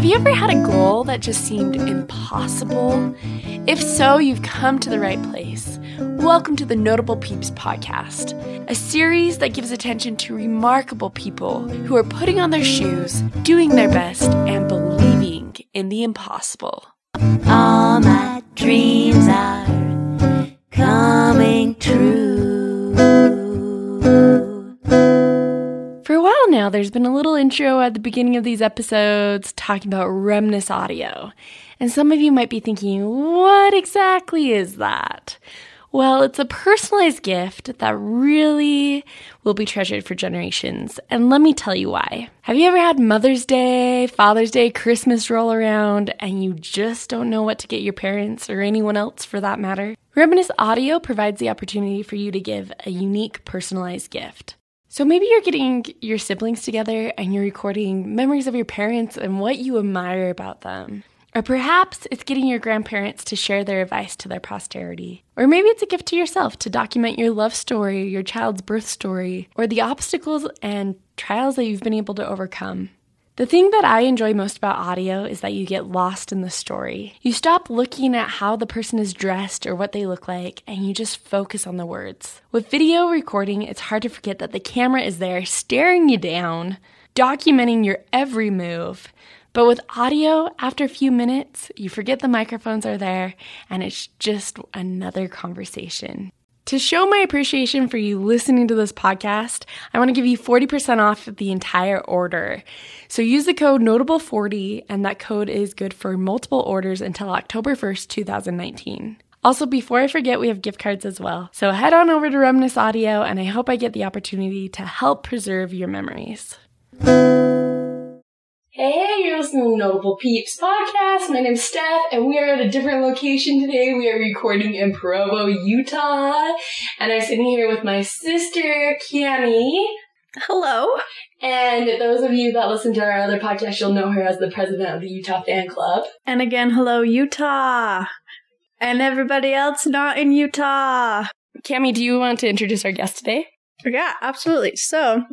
Have you ever had a goal that just seemed impossible? If so, you've come to the right place. Welcome to the Notable Peeps podcast, a series that gives attention to remarkable people who are putting on their shoes, doing their best, and believing in the impossible. All my dreams are coming true. Now, there's been a little intro at the beginning of these episodes talking about Reminisce Audio. And some of you might be thinking, what exactly is that? Well, it's a personalized gift that really will be treasured for generations. And let me tell you why. Have you ever had Mother's Day, Father's Day, Christmas roll around, and you just don't know what to get your parents or anyone else for that matter? Reminisce Audio provides the opportunity for you to give a unique personalized gift. So maybe you're getting your siblings together and you're recording memories of your parents and what you admire about them. Or perhaps it's getting your grandparents to share their advice to their posterity. Or maybe it's a gift to yourself to document your love story, your child's birth story, or the obstacles and trials that you've been able to overcome. The thing that I enjoy most about audio is that you get lost in the story. You stop looking at how the person is dressed or what they look like, and you just focus on the words. With video recording, it's hard to forget that the camera is there staring you down, documenting your every move. But with audio, after a few minutes, you forget the microphones are there and it's just another conversation. To show my appreciation for you listening to this podcast, I want to give you 40% off the entire order. So use the code Notable40, and that code is good for multiple orders until October 1st, 2019. Also, before I forget, we have gift cards as well. So head on over to Reminisce Audio, and I hope I get the opportunity to help preserve your memories. Hey, you're listening to the Notable Peeps podcast. My name's Steph, and we are at a different location today. We are recording in Provo, Utah, and I'm sitting here with my sister, Cami. Hello. And those of you that listen to our other podcast, you'll know her as the president of the Utah Fan Club. And again, hello, Utah. And everybody else not in Utah. Cami, do you want to introduce our guest today? Yeah, absolutely. So,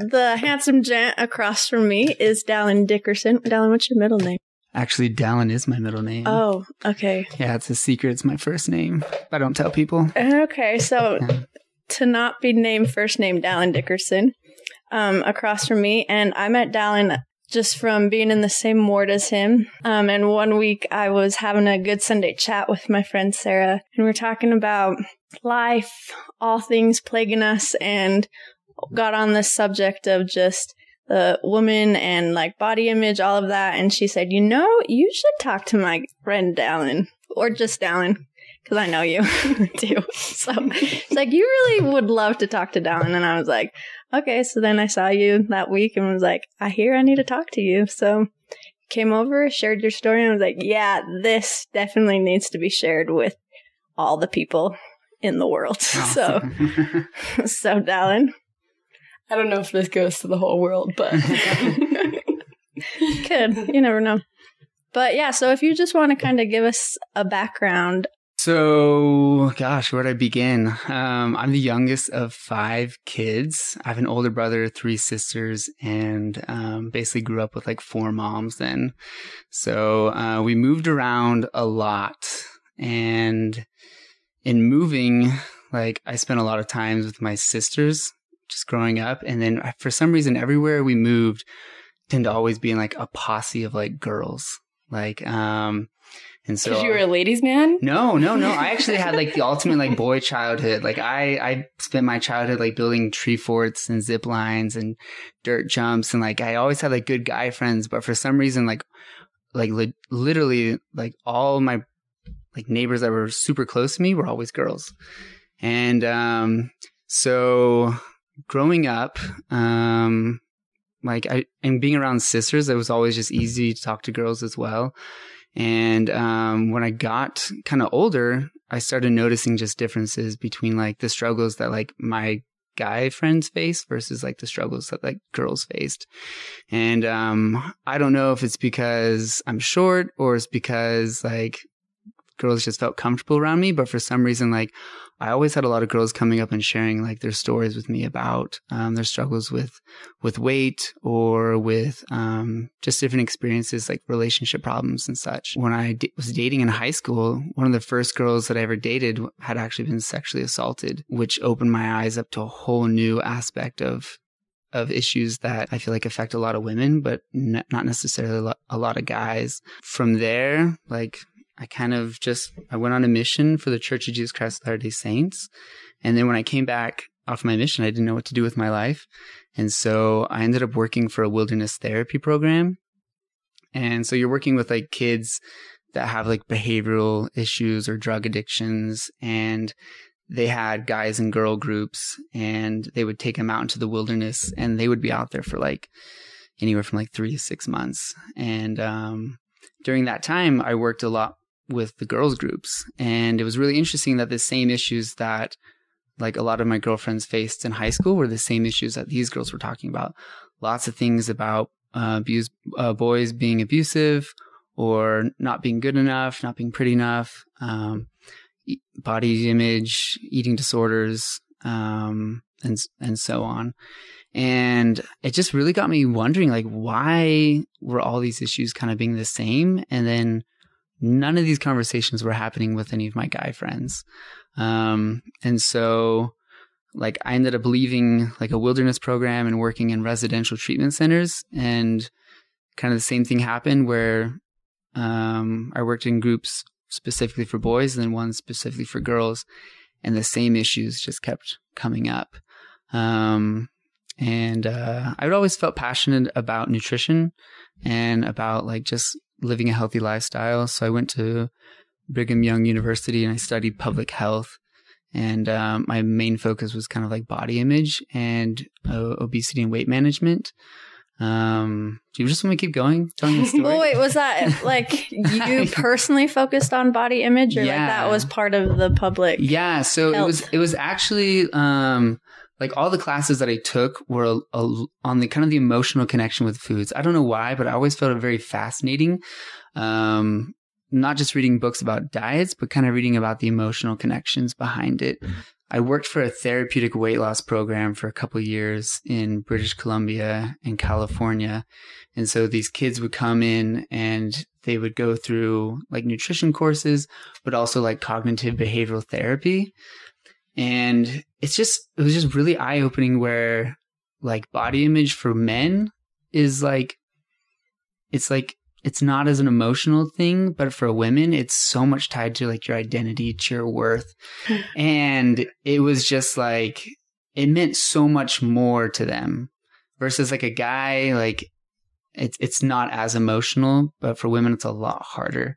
the handsome gent across from me is Dallin Dickerson. Dallin, what's your middle name? Actually, Dallin is my middle name. Oh, okay. Yeah, it's a secret. It's my first name. I don't tell people. Okay, so to not be named first name Dallin Dickerson, um, across from me, and I met Dallin just from being in the same ward as him. Um, and one week I was having a good Sunday chat with my friend Sarah, and we are talking about life, all things plaguing us, and got on the subject of just the woman and like body image, all of that. And she said, you know, you should talk to my friend Dallin or just Dallin because I know you too. So it's like, you really would love to talk to Dallin. And I was like, okay. So then I saw you that week and was like, I hear I need to talk to you. So came over, shared your story, and I was like, yeah, this definitely needs to be shared with all the people in the world. So, so Dallin, I don't know if this goes to the whole world, but could. You never know. But yeah, so if you just want to kind of give us a background. So, gosh, where'd I begin? Um, I'm the youngest of five kids. I have an older brother, three sisters, and um, basically grew up with like four moms then. So uh, we moved around a lot. And in moving, like I spent a lot of times with my sisters just growing up. And then uh, for some reason, everywhere we moved, tend to always be in like a posse of like girls. Like, um, and so you were a ladies' man. no, no, no. I actually had like the ultimate like boy childhood. Like I, I spent my childhood like building tree forts and zip lines and dirt jumps, and like I always had like good guy friends. But for some reason, like, like li- literally, like all my like neighbors that were super close to me were always girls, and um, so growing up, um, like I and being around sisters, it was always just easy to talk to girls as well. And um, when I got kind of older, I started noticing just differences between like the struggles that like my guy friends face versus like the struggles that like girls faced. And um, I don't know if it's because I'm short or it's because like girls just felt comfortable around me. But for some reason, like I always had a lot of girls coming up and sharing like their stories with me about um, their struggles with with weight or with um, just different experiences like relationship problems and such. When I d- was dating in high school, one of the first girls that I ever dated had actually been sexually assaulted, which opened my eyes up to a whole new aspect of of issues that I feel like affect a lot of women, but n- not necessarily a lot, a lot of guys. From there, like I kind of just I went on a mission for the Church of Jesus Christ of Latter-day Saints, and then when I came back off my mission, I didn't know what to do with my life, and so I ended up working for a wilderness therapy program. And so you're working with like kids that have like behavioral issues or drug addictions and they had guys and girl groups and they would take them out into the wilderness and they would be out there for like anywhere from like three to six months. And um, during that time, I worked a lot with the girls groups. And it was really interesting that the same issues that like a lot of my girlfriends faced in high school were the same issues that these girls were talking about. Lots of things about uh, abuse uh, boys being abusive or not being good enough not being pretty enough um, body image eating disorders um, and and so on. And it just really got me wondering like why were all these issues kind of being the same? And then none of these conversations were happening with any of my guy friends. Um, and so like I ended up leaving like a wilderness program and working in residential treatment centers and kind of the same thing happened where um, I worked in groups specifically for boys and then one specifically for girls and the same issues just kept coming up. Um, and uh, I'd always felt passionate about nutrition and about like just living a healthy lifestyle. So I went to Brigham Young University and I studied public health. And um, my main focus was kind of like body image and uh, obesity and weight management. Um, do you just want me to keep going telling the story? well, wait, was that like you personally focused on body image, or yeah. like that was part of the public? Yeah, so health? it was. It was actually um, like all the classes that I took were a, a, on the kind of the emotional connection with foods. I don't know why, but I always felt it very fascinating. Um, not just reading books about diets, but kind of reading about the emotional connections behind it. Mm-hmm. I worked for a therapeutic weight loss program for a couple years in British Columbia and California. And so these kids would come in and they would go through like nutrition courses, but also like cognitive behavioral therapy. And it's just, it was just really eye opening where like body image for men is like, it's like, it's not as an emotional thing, but for women, it's so much tied to like your identity, to your worth. and it was just like, it meant so much more to them versus like a guy, like it's, it's not as emotional, but for women, it's a lot harder.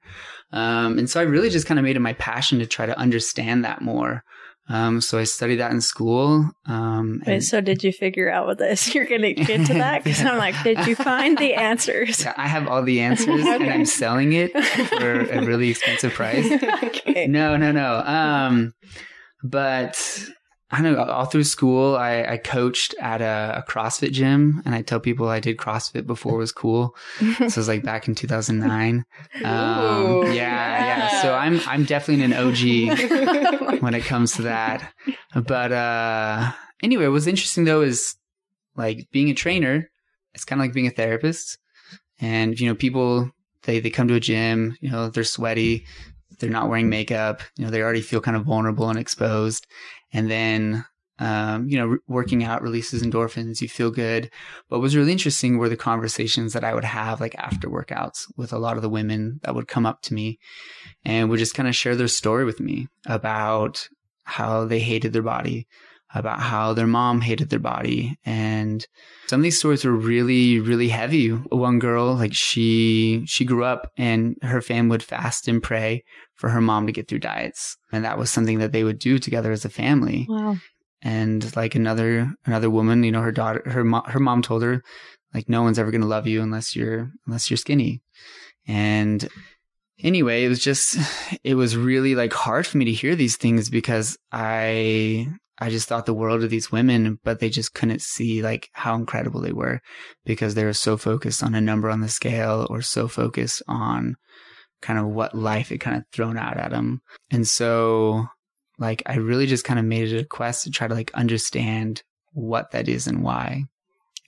Um, and so I really just kind of made it my passion to try to understand that more. Um, so I studied that in school. Um, Wait, so did you figure out what this? You're going to get to that because I'm like, did you find the answers? Yeah, I have all the answers, okay. and I'm selling it for a really expensive price. okay. No, no, no. Um, but I don't know, all through school, I, I coached at a, a, CrossFit gym and I tell people I did CrossFit before it was cool. so it was like back in 2009. Um, yeah, yeah, yeah. So I'm, I'm definitely an OG when it comes to that. But, uh, anyway, what's interesting though is like being a trainer, it's kind of like being a therapist. And, you know, people, they, they come to a gym, you know, they're sweaty, they're not wearing makeup, you know, they already feel kind of vulnerable and exposed and then um, you know, working out releases endorphins, you feel good. But what was really interesting were the conversations that I would have like after workouts with a lot of the women that would come up to me and would just kind of share their story with me about how they hated their body, about how their mom hated their body. And some of these stories were really, really heavy. One girl, like she, she grew up and her family would fast and pray for her mom to get through diets. And that was something that they would do together as a family. Wow. And like another, another woman, you know, her daughter, her mom, her mom told her, like, no one's ever going to love you unless you're, unless you're skinny. And anyway, it was just, it was really like hard for me to hear these things because I, I just thought the world of these women, but they just couldn't see like how incredible they were because they were so focused on a number on the scale or so focused on kind of what life had kind of thrown out at them. And so like I really just kind of made it a quest to try to like understand what that is and why.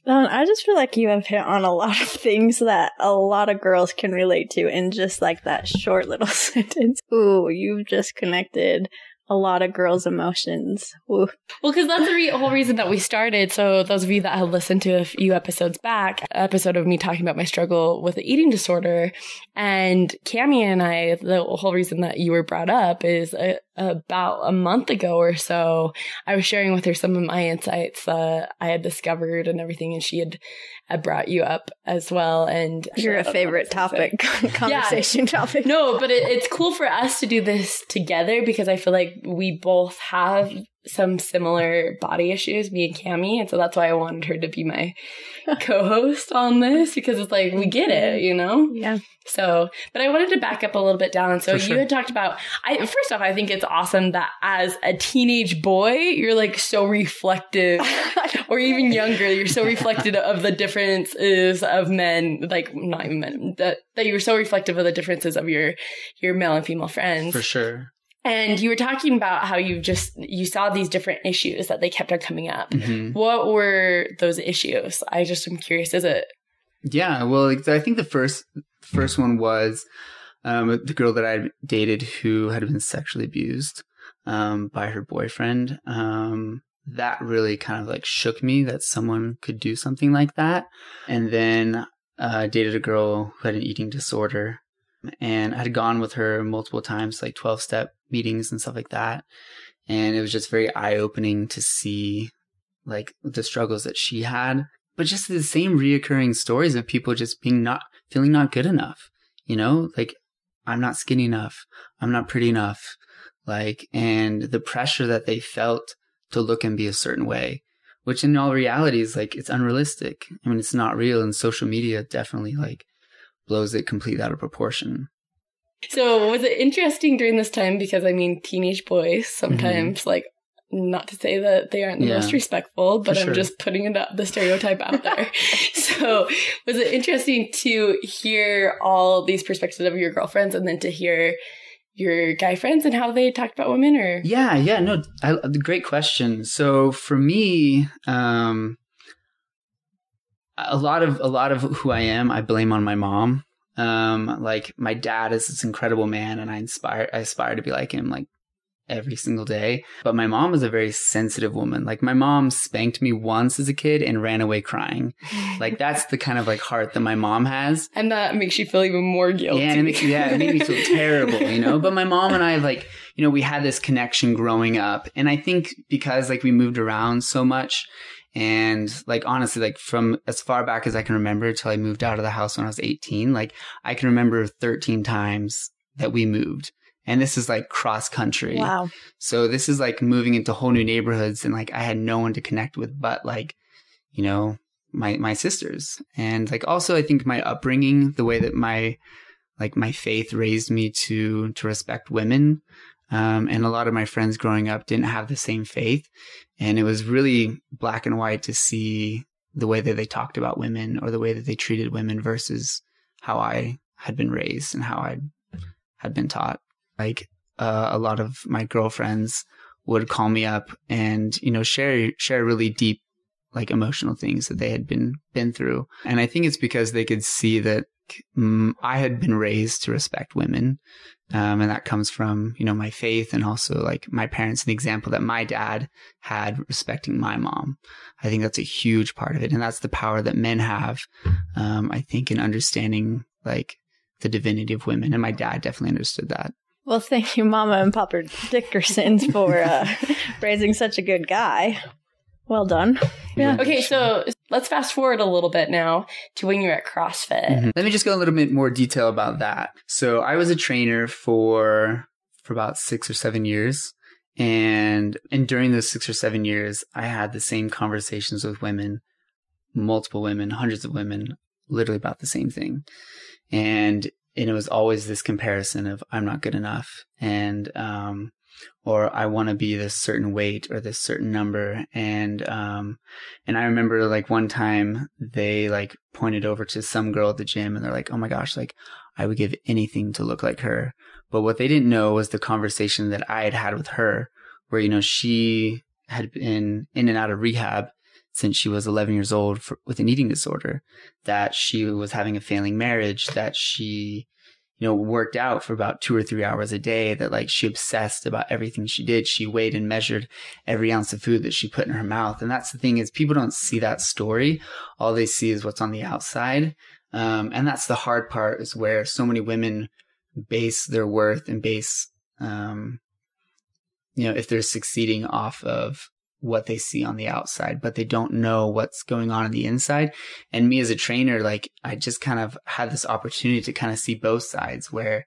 Um, I just feel like you have hit on a lot of things that a lot of girls can relate to in just like that short little sentence. Ooh, you've just connected a lot of girls' emotions. Well, because that's the re- whole reason that we started. So, those of you that have listened to a few episodes back, episode of me talking about my struggle with the eating disorder, and Cami and I, the whole reason that you were brought up is a, about a month ago or so, I was sharing with her some of my insights that I had discovered and everything, and she had, had brought you up as well. And You're a favorite topic, conversation topic. no, but it, it's cool for us to do this together because I feel like we both have some similar body issues, me and Cami, and so that's why I wanted her to be my co-host on this because it's like we get it, you know. Yeah. So, but I wanted to back up a little bit down. So For you had talked about. I first off, I think it's awesome that as a teenage boy, you're like so reflective, or even younger, you're so reflective of the differences of men, like not even men, that that you're so reflective of the differences of your your male and female friends. For sure. And you were talking about how you just you saw these different issues that they kept on coming up. Mhm. What were those issues? I just am curious. Is it Yeah, well, I think the first first one was um, the girl that I dated who had been sexually abused um, by her boyfriend. Um, that really kind of like shook me that someone could do something like that. And then uh, I dated a girl who had an eating disorder, and I had gone with her multiple times, like twelve step meetings and stuff like that. And it was just very eye opening to see like the struggles that she had but just the same reoccurring stories of people just being not feeling not good enough you know? Like i'm not skinny enough. I'm not pretty enough. Like and the pressure that they felt to look and be a certain way which in all reality is like it's unrealistic. I mean it's not real and social media definitely like blows it completely out of proportion so? Was it interesting during this time? Because I mean, teenage boys sometimes like. Not to say that they aren't the Yeah. most respectful, but I'm just putting it up, the stereotype out there. so, was it interesting to hear all these perspectives of your girlfriends and then to hear your guy friends and how they talked about women? Or Yeah, yeah, no, I, great question. So for me, um, a lot of a lot of who I am, I blame on my mom. Um, like my dad is this incredible man, and I inspire, I aspire to be like him, like every single day. But my mom is a very sensitive woman. Like my mom spanked me once as a kid and ran away crying. Like that's the kind of like heart that my mom has. and that makes you feel even more guilty. Yeah, and it makes yeah, it made me feel terrible, you know. But my mom and I like, you know, we had this connection growing up, and I think because like we moved around so much, and like honestly, like from as far back as I can remember till I moved out of the house when I was eighteen, like I can remember thirteen times that we moved, and this is like cross country. Wow. So this is like moving into whole new neighborhoods and like I had no one to connect with but like, you know, my my sisters. And like also I think my upbringing, the way that my like my faith raised me to to respect women. Um, and a lot of my friends growing up didn't have the same faith. And it was really black and white to see the way that they talked about women or the way that they treated women versus how I had been raised and how I had been taught. Like uh, a lot of my girlfriends would call me up and you know share share really deep like emotional things that they had been been through and i think it's because they could see that i had been raised to respect women um, and that comes from you know my faith and also like my parents and the example that my dad had respecting my mom i think that's a huge part of it and that's the power that men have um, i think in understanding like the divinity of women and my dad definitely understood that Well, thank you, Mama and Papa Dickersons, for uh, raising such a good guy. Well done. Yeah. Okay, so let's fast forward a little bit now to when you're at CrossFit. Mhm. Let me just go a little bit more detail about that. So I was a trainer for for about six or seven years. And and during those six or seven years, I had the same conversations with women, multiple women, hundreds of women, literally about the same thing. And and it was always this comparison of I'm not good enough and um or I want to be this certain weight or this certain number and um and I remember like one time they like pointed over to some girl at the gym and they're like, "Oh my gosh, like I would give anything to look like her. But what they didn't know was the conversation that I had had with her, where, you know, she had been in and out of rehab since she was 11 years old for, with an eating disorder, that she was having a failing marriage, that she, you know, worked out for about two or three hours a day, that like she obsessed about everything she did. She weighed and measured every ounce of food that she put in her mouth. And that's the thing is people don't see that story. All they see is what's on the outside. Um, and that's the hard part is where so many women base their worth and base, um, you know, if they're succeeding off of what they see on the outside, but they don't know what's going on on the inside. And me as a trainer, like I just kind of had this opportunity to kind of see both sides where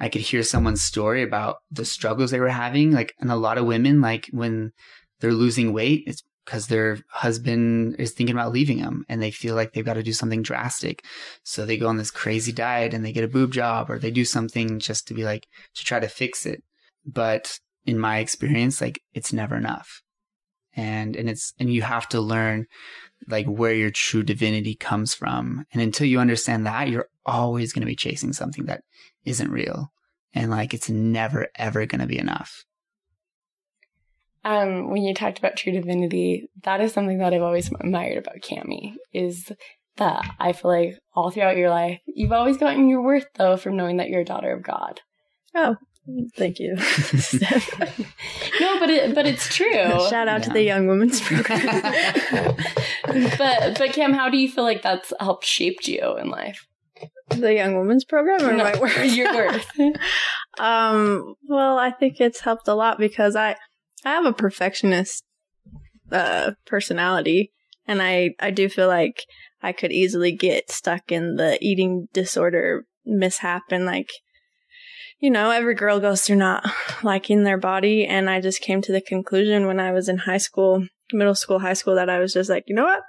I could hear someone's story about the struggles they were having. Like, and a lot of women, like when they're losing weight, it's because their husband is thinking about leaving them and they feel like they've got to do something drastic. So they go on this crazy diet and they get a boob job or they do something just to be like, to try to fix it. But in my experience, like it's never enough and and it's and you have to learn like where your true divinity comes from. And until you understand that you're always going to be chasing something that isn't real. And like it's never ever going to be enough. Um when you talked about true divinity that is something that i've always admired about cami is that i feel like all throughout your life you've always gotten your worth though from knowing that you're a daughter of god. Oh, thank you. no but it but it's true Shout out to the Young Women's Program. but but Cam, how do you feel like that's helped shaped you in life? the Young Women's Program or No, my work? Your worth. Um, well, I think it's helped a lot because I I have a perfectionist uh personality and I I do feel like I could easily get stuck in the eating disorder mishap and like you know, every girl goes through not liking their body and I just came to the conclusion when I was in high school, middle school, high school that I was just like, you know what?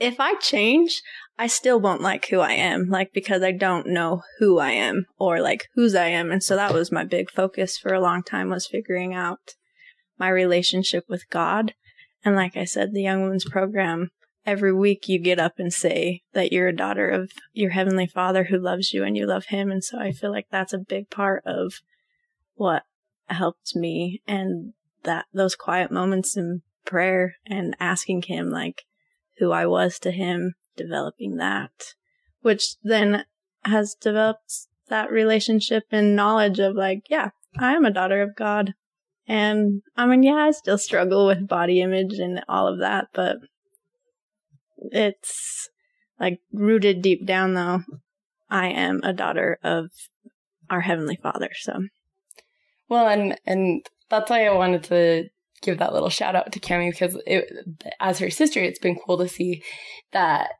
If I change, I still won't like who I am, like because I don't know who I am or like whose I am. And so that was my big focus for a long time was figuring out my relationship with God. And like I said, the Young Women's Program, every week you get up and say that you're a daughter of your Heavenly Father who loves you and you love Him. And so I feel like that's a big part of what helped me and that those quiet moments in prayer and asking Him like who I was to Him, developing that, which then has developed that relationship and knowledge of like, yeah, I am a daughter of God. And I mean, yeah, I still struggle with body image and all of that, but it's like rooted deep down though. I am a daughter of our Heavenly Father. So Well, and and that's why I wanted to give that little shout out to Cami because it, as her sister, it's been cool to see that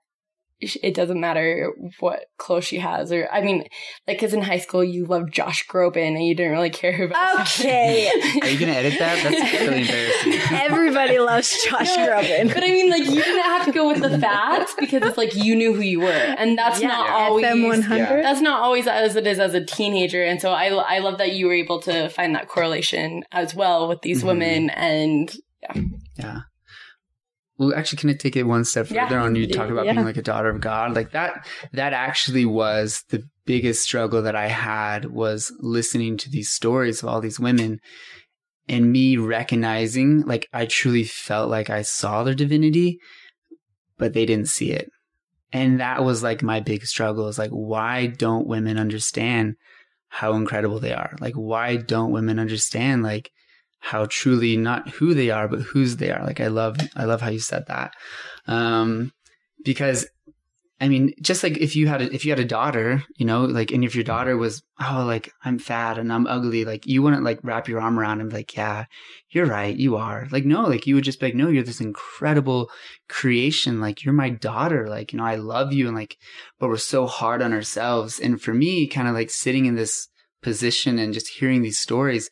it doesn't matter what clothes she has, or I mean, like, because in high school you loved Josh Groban and you didn't really care about. Okay. are you going to edit that that's really embarrassing everybody loves Josh No, Groban. But I mean, like, you didn't have to go with the facts because it's like you knew who you were, and that's Yeah, not always. FM 100. That's not always as it is as a teenager, and so I I love that you were able to find that correlation as well with these Mhm. women, and yeah Yeah. Well, actually, can I take it one step Yeah. further on? You talk about Yeah. being like a daughter of God, like that. That actually was the biggest struggle that I had was listening to these stories of all these women, and me recognizing, like, I truly felt like I saw their divinity, but they didn't see it, and that was like my big struggle. Is like, why don't women understand how incredible they are? Like, why don't women understand, like? How truly not who they are but whose they are. Like i love i love how you said that. Um because i mean just like if you had a, if you had a daughter you know like and if your daughter was oh like i'm fat and i'm ugly like you wouldn't like wrap your arm around and be like yeah you're right you are. Like no like you would just be like no you're this incredible creation. Like you're my daughter. Like you know i love you. And like but we're so hard on ourselves. And for me kind of like sitting in this position and just hearing these stories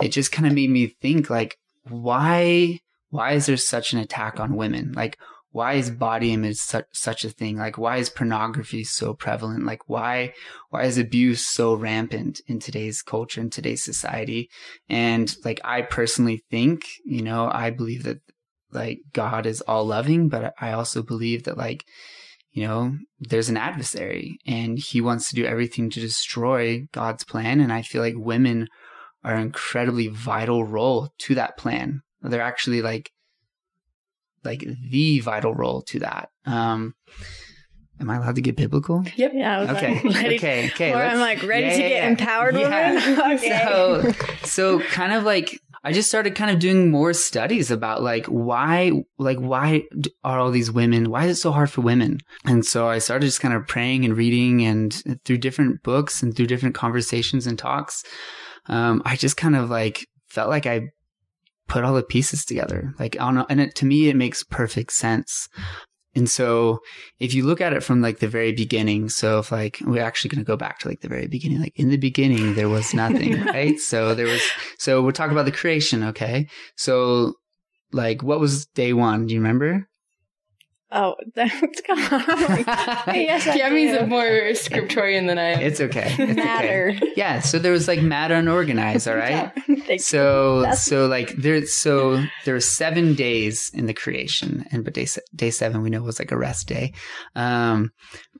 it just kind of made me think like why why is there such an attack on women? Like why is body image such such a thing? Like why is pornography so prevalent? Like why why is abuse so rampant in today's culture in today's society? And like i personally think you know i believe that like god is all loving but i also believe that like you know, there's an adversary and he wants to do everything to destroy God's plan. And I feel like women are an incredibly vital role to that plan. They're actually like, like the vital role to that. Um, am I allowed to get biblical? Yep. Yeah. I was Okay. like, ready, okay. Okay. Or I'm like ready yeah, to yeah, get yeah. empowered Yeah. women. okay. So, so kind of like I just started kind of doing more studies about like why, like why are all these women? Why is it so hard for women? And so I started just kind of praying and reading, and through different books and through different conversations and talks, um, I just kind of like felt like I put all the pieces together. Like on, a, and it, to me, it makes perfect sense. And so if you look at it from like the very beginning, so if like we're actually going to go back to like the very beginning, like in the beginning, there was nothing, right? So there was, so we're talking about the creation. Okay. So like what was day one? Do you remember? Oh, that's come on. I'm like, yes, I a more scriptorian than I am. It's okay. It's matter. Okay. Yeah. So there was like matter unorganized. All right. Thank you. So so like there so there were seven days in the creation, and but day day seven we know was like a rest day. Um,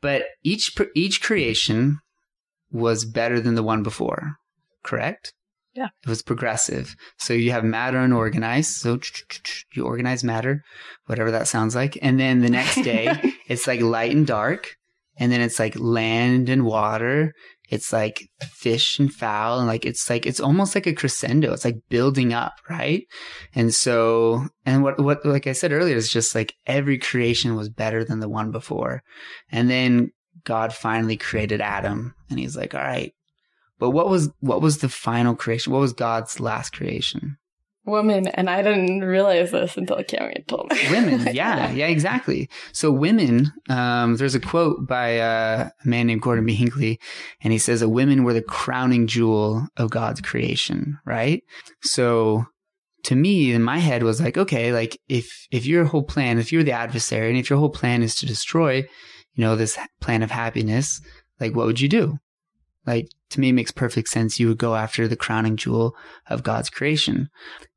but each each creation was better than the one before. Correct. Yeah. It was progressive. So you have matter unorganized. So you organize matter, whatever that sounds like. And then the next day, it's like light and dark. And then it's like land and water. It's like fish and fowl. And like, it's like, it's almost like a crescendo. It's like building up, right? And so, and what, what, like I said earlier, is just like every creation was better than the one before. And then God finally created Adam and he's like, all right. But what was, what was the final creation? What was God's last creation? Woman, and I didn't realize this until had told me. women yeah yeah exactly so women um, there's a quote by uh, a man named gordon b hinckley and he says that women were the crowning jewel of god's creation right so to me in my head was like okay like if if your whole plan if you're the adversary and if your whole plan is to destroy you know this plan of happiness like what would you do like to me it makes perfect sense you would go after the crowning jewel of god's creation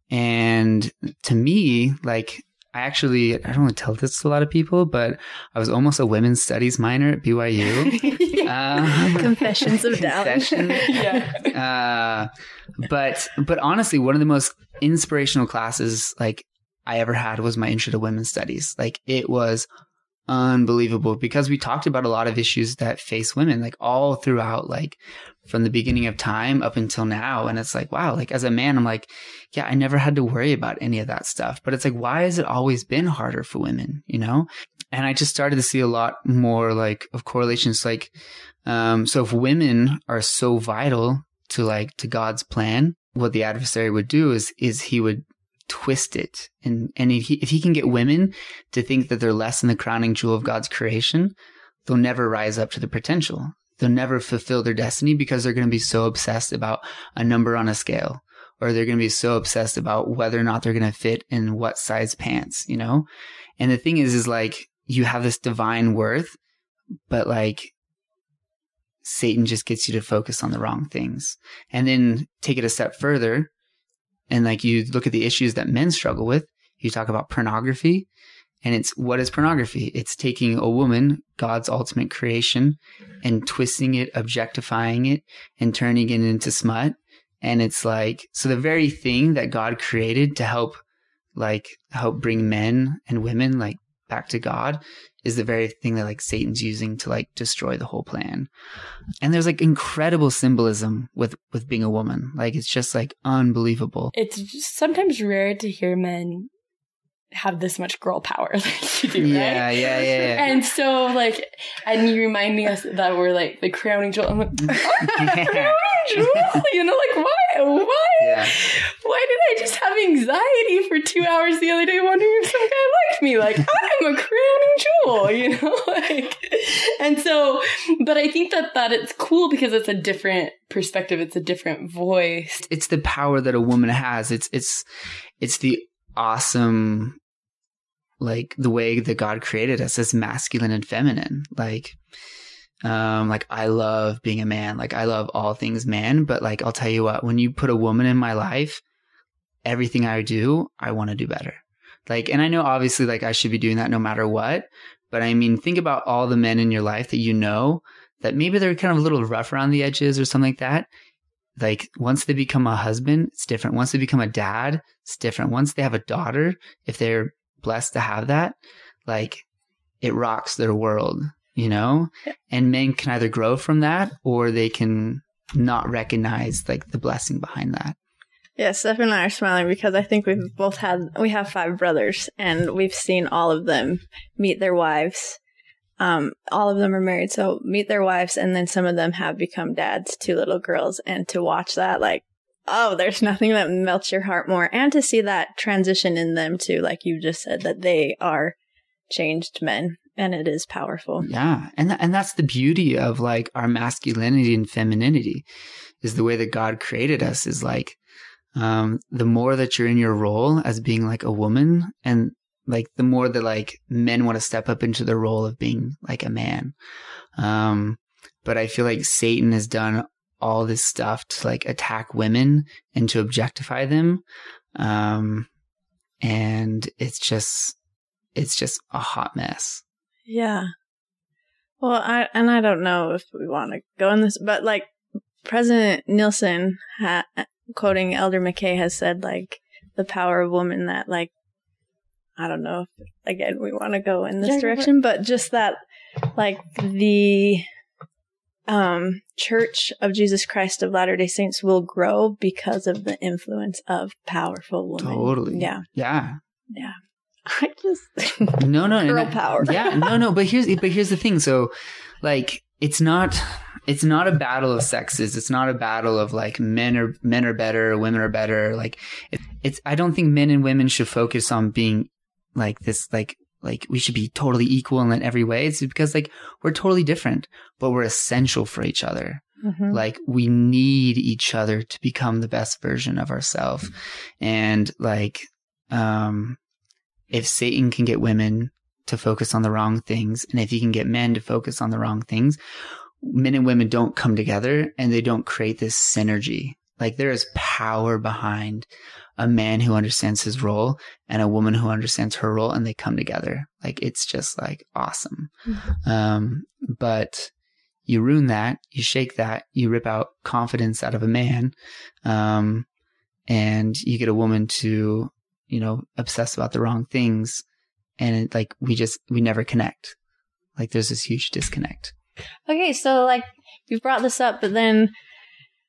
and to me, like, I actually, I don't want to tell this to a lot of people, but I was almost a women's studies minor at BYU. Um, Confessions of confession. yeah. Uh, but, but honestly, one of the most inspirational classes, like, I ever had was my intro to women's studies. Like, it was unbelievable because we talked about a lot of issues that face women, like, all throughout, like, from the beginning of time up until now. And it's like, wow, like as a man, I'm like, yeah, I never had to worry about any of that stuff. But it's like, why has it always been harder for women, you know? And I just started to see a lot more like of correlations. Like, um, so if women are so vital to like, to God's plan, what the adversary would do is, is he would twist it. And, and if he, if he can get women to think that they're less than the crowning jewel of God's creation, they'll never rise up to the potential they'll never fulfill their destiny because they're going to be so obsessed about a number on a scale or they're going to be so obsessed about whether or not they're going to fit in what size pants, you know? And the thing is, is like you have this divine worth, but like Satan just gets you to focus on the wrong things. And then take it a step further. And like you look at the issues that men struggle with. You talk about pornography and it's what is pornography? It's taking a woman, God's ultimate creation, and twisting it, objectifying it, and turning it into smut. And it's like, so the very thing that God created to help, like, help bring men and women, like, back to God is the very thing that, like, Satan's using to, like, destroy the whole plan. And there's, like, incredible symbolism with, with being a woman. Like, it's just, like, unbelievable. It's just sometimes rare to hear men have this much girl power like you do, right? Yeah, yeah, yeah, yeah. And so, like, and you remind me us that we're like the crowning jewel. I'm like, crowning jewel? You know, like, why? Why? Yeah. Why did I just have anxiety for two hours the other day wondering if some guy liked me? Like, I'm a crowning jewel, you know? Like, and so, but I think that, that it's cool because it's a different perspective. It's a different voice. it's the power that a woman has. It's it's it's the awesome like the way that God created us as masculine and feminine. Like um like I love being a man. Like I love all things man, but like I'll tell you what, when you put a woman in my life, everything I do, I want to do better. Like and I know obviously like I should be doing that no matter what, But I mean, think about all the men in your life that you know that maybe they're kind of a little rough around the edges or something like that. Like once they become a husband, it's different. Once they become a dad, it's different. Once they have a daughter, if they're blessed to have that, like it rocks their world, you know? And men can either grow from that or they can not recognize like the blessing behind that. Yeah, Steph and I are smiling because I think we've both had we have five brothers and we've seen all of them meet their wives. Um, all of them are married, so meet their wives, and then some of them have become dads to little girls. And to watch that, like, oh, there's nothing that melts your heart more, and to see that transition in them too, like you just said, that they are changed men, and it is powerful. Yeah, and th- and that's the beauty of like our masculinity and femininity, is the way that God created us. Is like, um, the more that you're in your role as being like a woman, and like the more that like men want to step up into the role of being like a man. Um, but I feel like Satan has done all this stuff to like attack women and to objectify them. Um, and it's just, it's just a hot mess. Yeah. Well, I and I don't know if we want to go in this, but like President Nelson, ha- quoting Elder McKay, has said like the power of woman. That like I don't know if again we want to go in this Yeah, go for direction, but just that like the um Church of Jesus Christ of Latter Day Saints will grow because of the influence of powerful women. Totally. Yeah. Yeah. Yeah. I just No, no, girl I- power. yeah, no, no, but here's but here's the thing. So, like, it's not it's not a battle of sexes. It's not a battle of like men are men are better, women are better. Like, it, it's I don't think men and women should focus on being like this. Like, like we should be totally equal in every way. It's because like we're totally different, but we're essential for each other. Mhm. Like we need each other to become the best version of ourselves. And like, um, if Satan can get women to focus on the wrong things, and if he can get men to focus on the wrong things, men and women don't come together and they don't create this synergy. Like there is power behind a man who understands his role and a woman who understands her role and they come together. Like it's just like awesome. Um, but you ruin that, you shake that, you rip out confidence out of a man, um, and you get a woman to, you know, obsess about the wrong things. And it, like, we just, we never connect. Like, there's this huge disconnect. Okay, so like you've brought this up, but then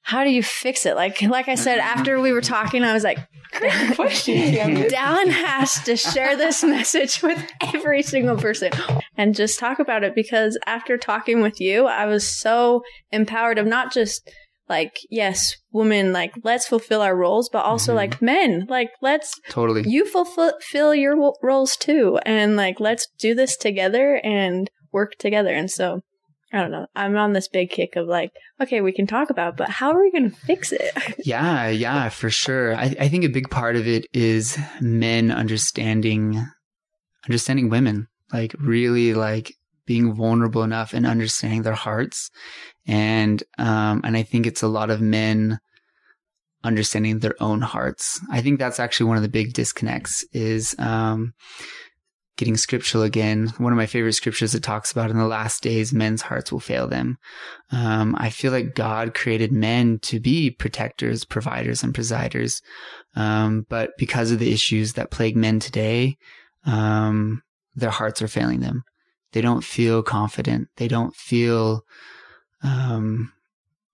how do you fix it? Like like I said, after we were talking, I was like, great question. Dallin has to share this message with every single person and just talk about it because after talking with you, I was so empowered of not just like, yes, women, like let's fulfill our roles, but also Mhm. like men, like let's Totally. you fulfill your wo- roles too and like let's do this together and work together and so i don't know i'm on this big kick of like okay we can talk about but how are we going to fix it Yeah, yeah, for sure. I, I think a big part of it is men understanding, understanding women, like really like being vulnerable enough and understanding their hearts. And, um, and I think it's a lot of men understanding their own hearts. I think that's actually one of the big disconnects is, um, getting scriptural again. One of my favorite scriptures that talks about in the last days, men's hearts will fail them. Um, I feel like God created men to be protectors, providers, and presiders. Um, but because of the issues that plague men today, um, their hearts are failing them. They don't feel confident. They don't feel, um,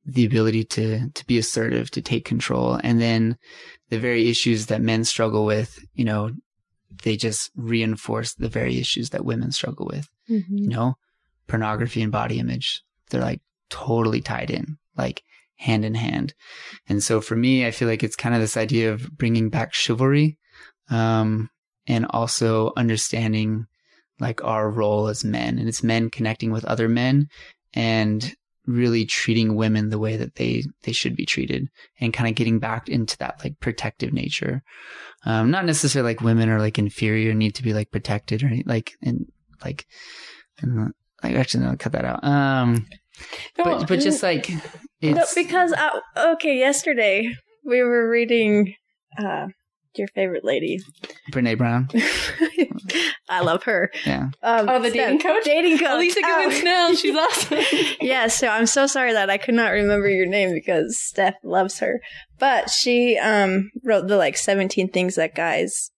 the ability to, to be assertive, to take control. And then the very issues that men struggle with, you know, they just reinforce the very issues that women struggle with you know, pornography and body image. They're like totally tied in, like hand in hand. And so for me, I feel like it's kind of this idea of bringing back chivalry, um, and also understanding like our role as men and it's men connecting with other men and really treating women the way that they, they should be treated and kind of getting back into that like protective nature. Um, not necessarily like women are like inferior, need to be like protected or like, and like, and, like actually no, cut that out. Um, but but just like no, because I, okay yesterday we were reading uh your favorite lady? Brene Brown. I love her. Yeah. Um, Oh, the dating coach? Dating coach. Alisa Oh. Goodwin Snell. She's awesome. yeah, so I'm so sorry that I could not remember your name because Steph loves her. But she um wrote the like 17 things that guys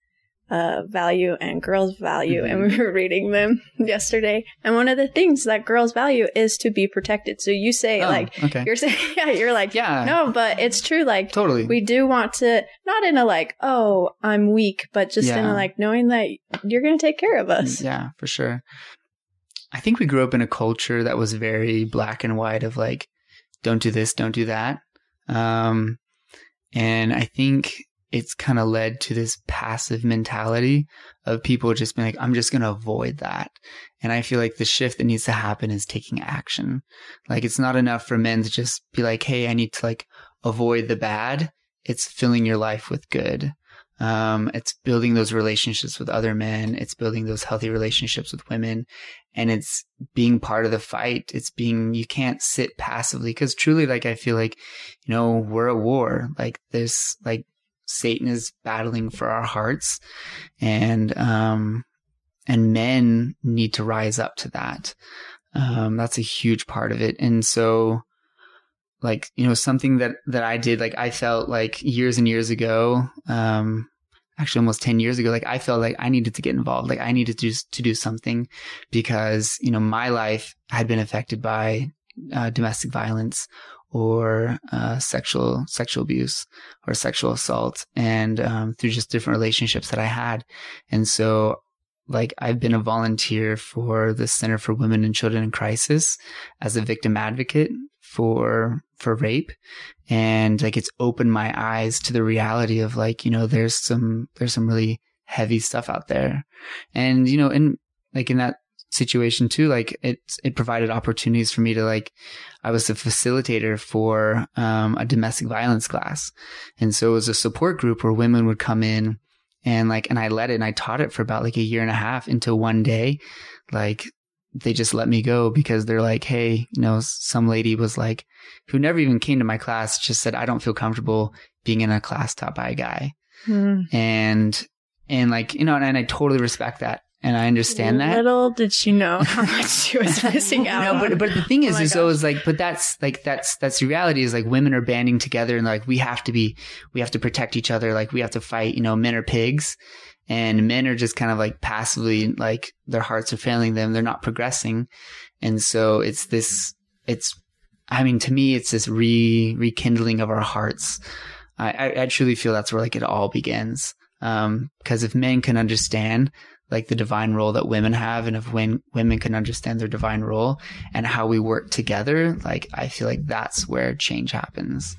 uh value and girls value and we were reading them yesterday. And one of the things that girls value is to be protected. So you say Oh, like okay. you're saying yeah, you're like Yeah. no, but it's true like Totally. we do want to not in a like oh i'm weak but just in a like knowing that you're gonna take care of us Yeah, for sure. I think we grew up in a culture that was very black and white of like, don't do this, don't do that. Um, and I think it's kind of led to this passive mentality of people just being like, I'm just going to avoid that. And I feel like the shift that needs to happen is taking action. Like it's not enough for men to just be like, Hey, I need to like avoid the bad. It's filling your life with good. Um, it's building those relationships with other men. It's building those healthy relationships with women. And it's being part of the fight. It's being, you can't sit passively because truly, like, I feel like, you know, we're at war. Like, there's like, Satan is battling for our hearts and, um, and men need to rise up to that. Um, that's a huge part of it. And so, like you know something that that I did like I felt like years and years ago um actually almost 10 years ago like I felt like I needed to get involved like I needed to to do something because you know my life had been affected by uh, domestic violence or uh, sexual sexual abuse or sexual assault and um, through just different relationships that I had. And so like I've been a volunteer for the Center for Women and Children in Crisis as a victim advocate for for rape. And like it's opened my eyes to the reality of like you know there's some there's some really heavy stuff out there. And you know in like in that situation too like it it provided opportunities for me to like I was a facilitator for um, a domestic violence class and so it was a support group where women would come in and like and I led it and I taught it for about like a year and a half until one day like they just let me go because they're like, hey, you know, some lady was like, who never even came to my class, just said, I don't feel comfortable being in a class taught by a guy. Hmm. And, and like, you know, and, and I totally respect that. And I understand that. little did she know how much she was missing out No, but but the thing Oh is, my is gosh. always like, but that's like that's that's the reality is like women are banding together and like we have to be, we have to protect each other. Like we have to fight. You know, men are pigs, and men are just kind of like passively like their hearts are failing them. They're not progressing, and so it's this. It's, I mean, to me, it's this re rekindling of our hearts. I I, I truly feel that's where like it all begins. Um, because if men can understand like the divine role that women have and if when women can understand their divine role and how we work together like i feel like that's where change happens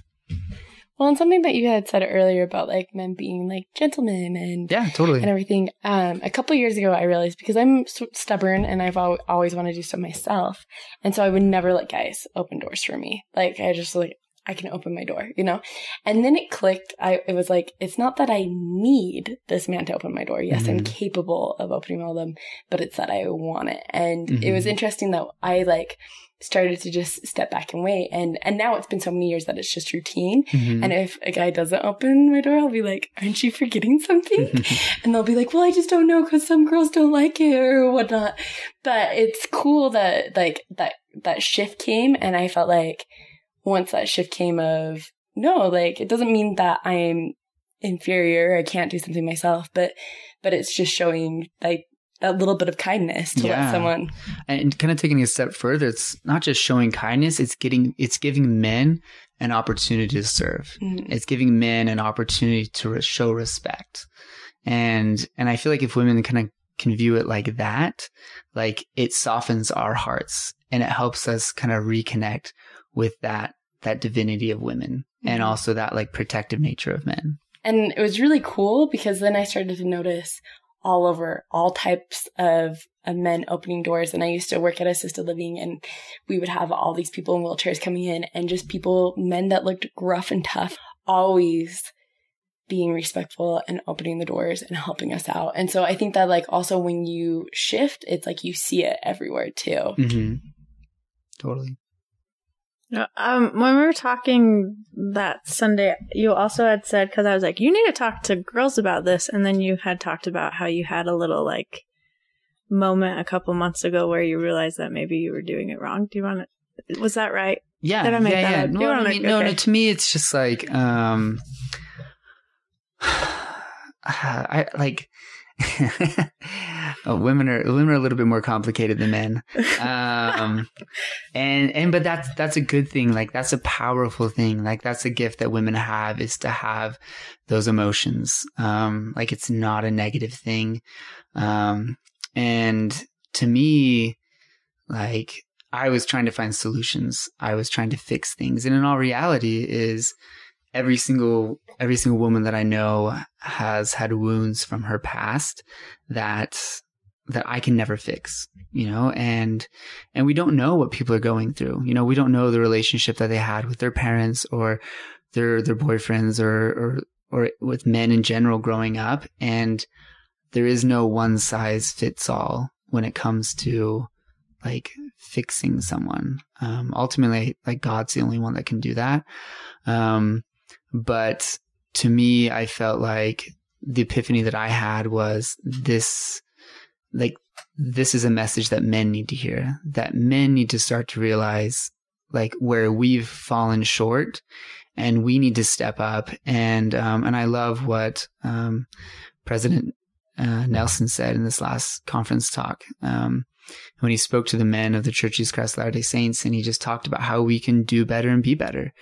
Well, and something that you had said earlier about like men being like gentlemen and yeah totally and everything. Um, a couple years ago, I realized because I'm stubborn and I've al- always wanted to do stuff myself, and so I would never let guys open doors for me. Like I just like I can open my door, you know. And then it clicked. I it was like it's not that I need this man to open my door. Yes, I'm Mhm. capable of opening all of them, but it's that I want it. And it was Mhm. interesting that I like started to just step back and wait and and now it's been so many years that it's just routine Mhm. and if a guy doesn't open my door, I'll be like, aren't you forgetting something? and they'll be like, well, I just don't know because some girls don't like it or whatnot. But it's cool that like that, that shift came. And I felt like once that shift came of no, like it doesn't mean that I'm inferior. I can't do something myself, but, but it's just showing like that little bit of kindness to Yeah. let someone. and kind of taking a step further it's not just showing kindness it's getting it's giving men an opportunity to serve Mm. it's giving men an opportunity to re- show respect and and i feel like if women kind of can view it like that like it softens our hearts and it helps us kind of reconnect with that that divinity of women and Mhm. also that like protective nature of men And it was really cool because then I started to notice all over all types of, of men opening doors. And I used to work at assisted living and we would have all these people in wheelchairs coming in and just people, men that looked gruff and tough, always being respectful and opening the doors and helping us out. And so I think that like also when you shift, it's like you see it everywhere too. mm-hmm. totally Um, when we were talking that Sunday, you also had said because I was like, you need to talk to girls about this, and then you had talked about how you had a little like moment a couple months ago where you realized that maybe you were doing it wrong. Do you want to? Was that right? Yeah, Did I make yeah, that yeah. up? No, I mean, no, no. To me, it's just like, um, I like. Oh, women are women are a little bit more complicated than men, um, and and but that's that's a good thing. Like that's a powerful thing. Like that's a gift that women have is to have those emotions. Um, like it's not a negative thing, um, and to me, like I was trying to find solutions. I was trying to fix things. And in all reality is every single every single woman that I know has had wounds from her past that that I can never fix, you know, and and we don't know what people are going through. You know, we don't know the relationship that they had with their parents or their their boyfriends or or or with men in general growing up and there is no one size fits all when it comes to like fixing someone. Um, ultimately, like God's the only one that can do that. Um, but to me, I felt like the epiphany that I had was this, like, this is a message that men need to hear, that men need to start to realize, like, where we've fallen short and we need to step up. And, um, and I love what, um, President, uh, Nelson said in this last conference talk. Um, when he spoke to the men of the Church of Christ Latter-day Saints, and he just talked about how we can do better and be better.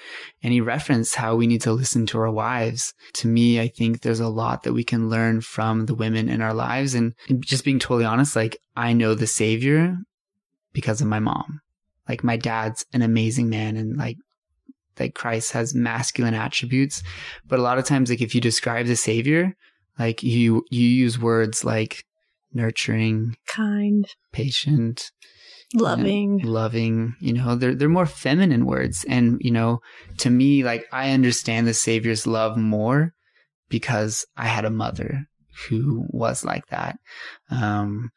And he referenced how we need to listen to our wives. To me, I think there's a lot that we can learn from the women in our lives. And just being totally honest, like I know the Savior because of my mom. Like my dad's an amazing man and like like Christ has masculine attributes. But a lot of times, like if you describe the Savior, like you you use words like nurturing, Kind, patient, loving. loving you know they're they're more feminine words and you know to me like i understand the savior's love more because i had a mother who was like that um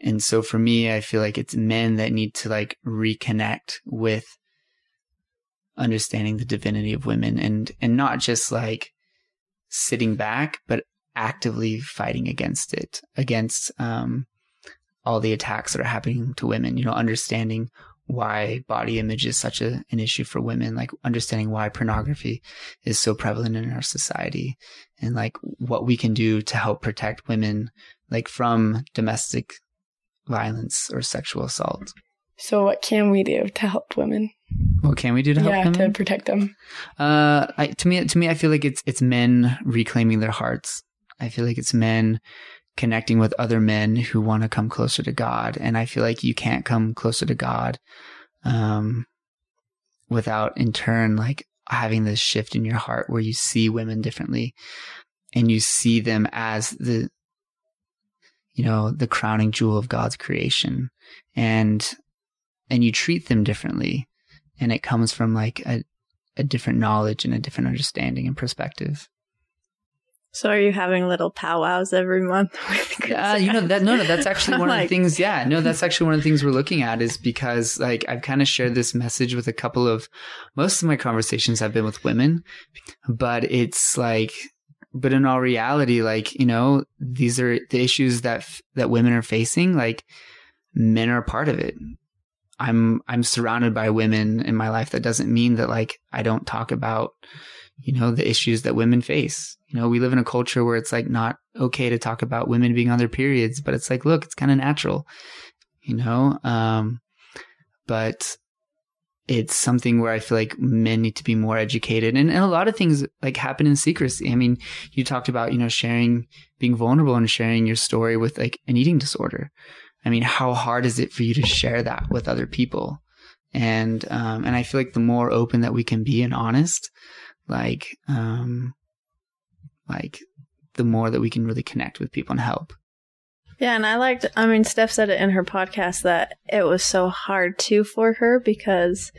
and so for me i feel like it's men that need to like reconnect with understanding the divinity of women and and not just like sitting back but actively fighting against it against um all the attacks that are happening to women, you know, understanding why body image is such a, an issue for women, like understanding why pornography is so prevalent in our society and like what we can do to help protect women, like from domestic violence or sexual assault. So, what can we do to help women? What can we do to help yeah, women? to protect them. Uh, I, to me, to me, I feel like it's it's men reclaiming their hearts. I feel like it's men connecting with other men who want to come closer to God, and I feel like you can't come closer to God, um, without in turn like having this shift in your heart where you see women differently, and you see them as the, you know, the crowning jewel of God's creation, and and you treat them differently, and it comes from like a a different knowledge and a different understanding and perspective. So are you having little powwows every month? With Yeah, you know that. No, no, that's actually one of the things. Yeah, no, that's actually one of the things we're looking at is because like I've kind of shared this message with a couple of most of my conversations have been with women, but it's like, but in all reality, like you know, these are the issues that that women are facing. Like men are part of it. I'm I'm surrounded by women in my life. That doesn't mean that like I don't talk about you know the issues that women face. You know, we live in a culture where it's like not okay to talk about women being on their periods, but it's like, look, it's kind of natural, you know? Um, but it's something where I feel like men need to be more educated and, and a lot of things like happen in secrecy. I mean, you talked about, you know, sharing, being vulnerable and sharing your story with like an eating disorder. I mean, how hard is it for you to share that with other people? And, um, and I feel like the more open that we can be and honest, like, um, like the more that we can really connect with people and help. Yeah, and I liked, I mean, Steph said it in her podcast that it was so hard too for her because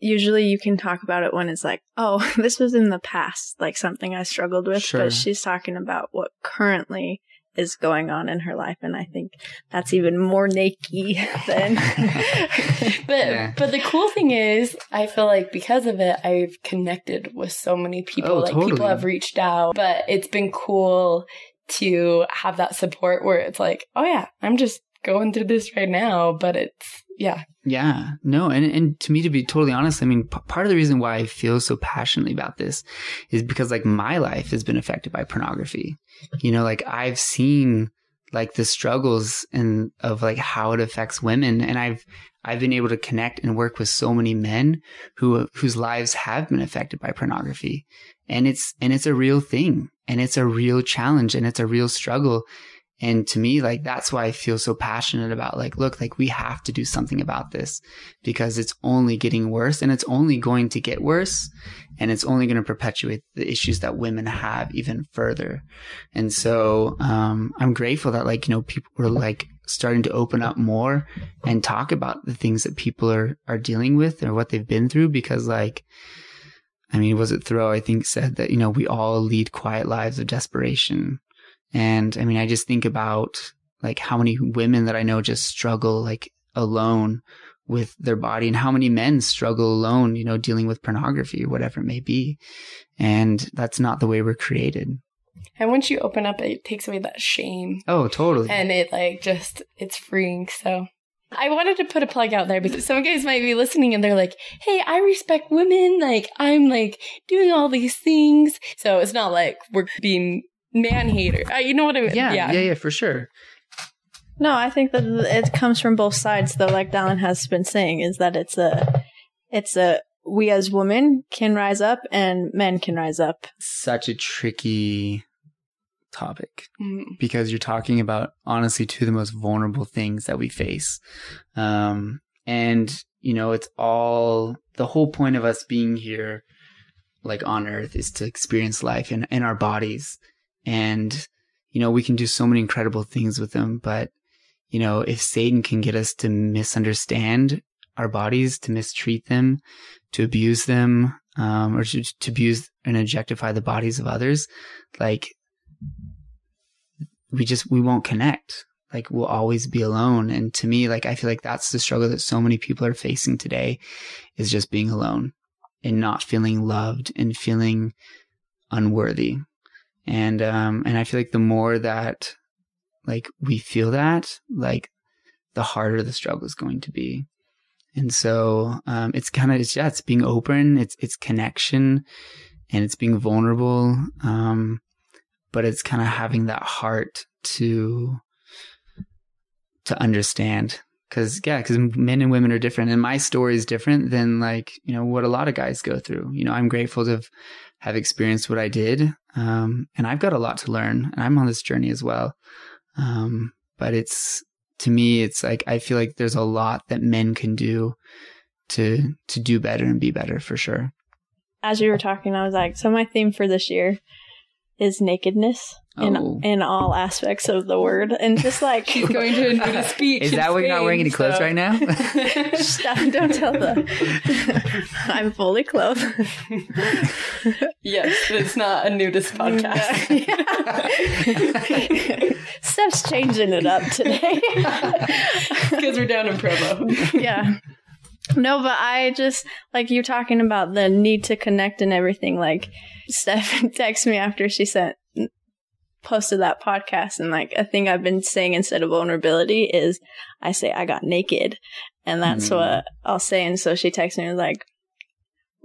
usually you can talk about it when it's like, oh, this was in the past, like something I struggled with. Sure. But she's talking about what currently is going on in her life and I think that's even more naked than But Yeah. but the cool thing is, I feel like because of it, I've connected with so many people. Oh, like people have reached out, but it's been cool to have that support where it's like, oh yeah, I'm just going through this right now, but it's yeah, Yeah, no, and and to me, to be totally honest, I mean, p- part of the reason why I feel so passionately about this is because like my life has been affected by pornography. You know, like I've seen like the struggles and of like how it affects women, and I've I've been able to connect and work with so many men who whose lives have been affected by pornography, and it's and it's a real thing, and it's a real challenge, and it's a real struggle. And to me, like, that's why I feel so passionate about, like, look, like, we have to do something about this because it's only getting worse and it's only going to get worse. And it's only going to perpetuate the issues that women have even further. And so, um, I'm grateful that, like, you know, people were like starting to open up more and talk about the things that people are, are dealing with or what they've been through because, like, I mean, was it Thoreau, I think, said that, you know, we all lead quiet lives of desperation. And I mean, I just think about like how many women that I know just struggle like alone with their body and how many men struggle alone, you know, dealing with pornography or whatever it may be. And that's not the way we're created. and once you open up, it takes away that shame, Oh, totally. and it like just it's freeing. So. I wanted to put a plug out there because some guys might be listening and they're like, "Hey, I respect women. Like, I'm like doing all these things." So it's not like we're being man hater. Uh, you know what I mean? yeah, yeah, yeah, for sure. No, I think that it comes from both sides though, like Dallin has been saying, is that it's a it's a we as women can rise up and men can rise up. Such a tricky topic. Mm. because you're talking about honestly two of the most vulnerable things that we face. Um, and you know, it's all the whole point of us being here, like on earth is to experience life in, in our bodies. And, you know, we can do so many incredible things with them, but you know, if Satan can get us to misunderstand our bodies, to mistreat them, to abuse them, um, or to, to abuse and objectify the bodies of others, like we just we won't connect. Like we'll always be alone. And to me like i feel like that's the struggle that so many people are facing today is just being alone and not feeling loved and feeling unworthy and um and i feel like the more that like we feel that like the harder the struggle is going to be. And so um it's kind of it's yeah it's being open it's it's connection and it's being vulnerable um but it's kind of having that heart to to understand. Because yeah because men and women are different and my story is different than like you know what a lot of guys go through. You know i'm grateful to have, have experienced what i did um, and i've got a lot to learn and i'm on this journey as well. Um, but it's to me it's like i feel like there's a lot that men can do to to do better and be better for sure. As you were talking, I was like, so my theme for this year is nakedness in Oh. in all aspects of the word, and just like He's going to a nudist speech. is that why you're not wearing any clothes so- right now Stop, don't tell them. I'm fully clothed. yes, it's not a nudist podcast. Steph's changing it up today. Because we're down in Provo. yeah. No, but I just like you talking about the need to connect and everything. Like Steph texted me after she sent posted that podcast, and like a thing I've been saying instead of vulnerability is I say I got naked, and that's Hmm. what I'll say. And so she texted me and was like,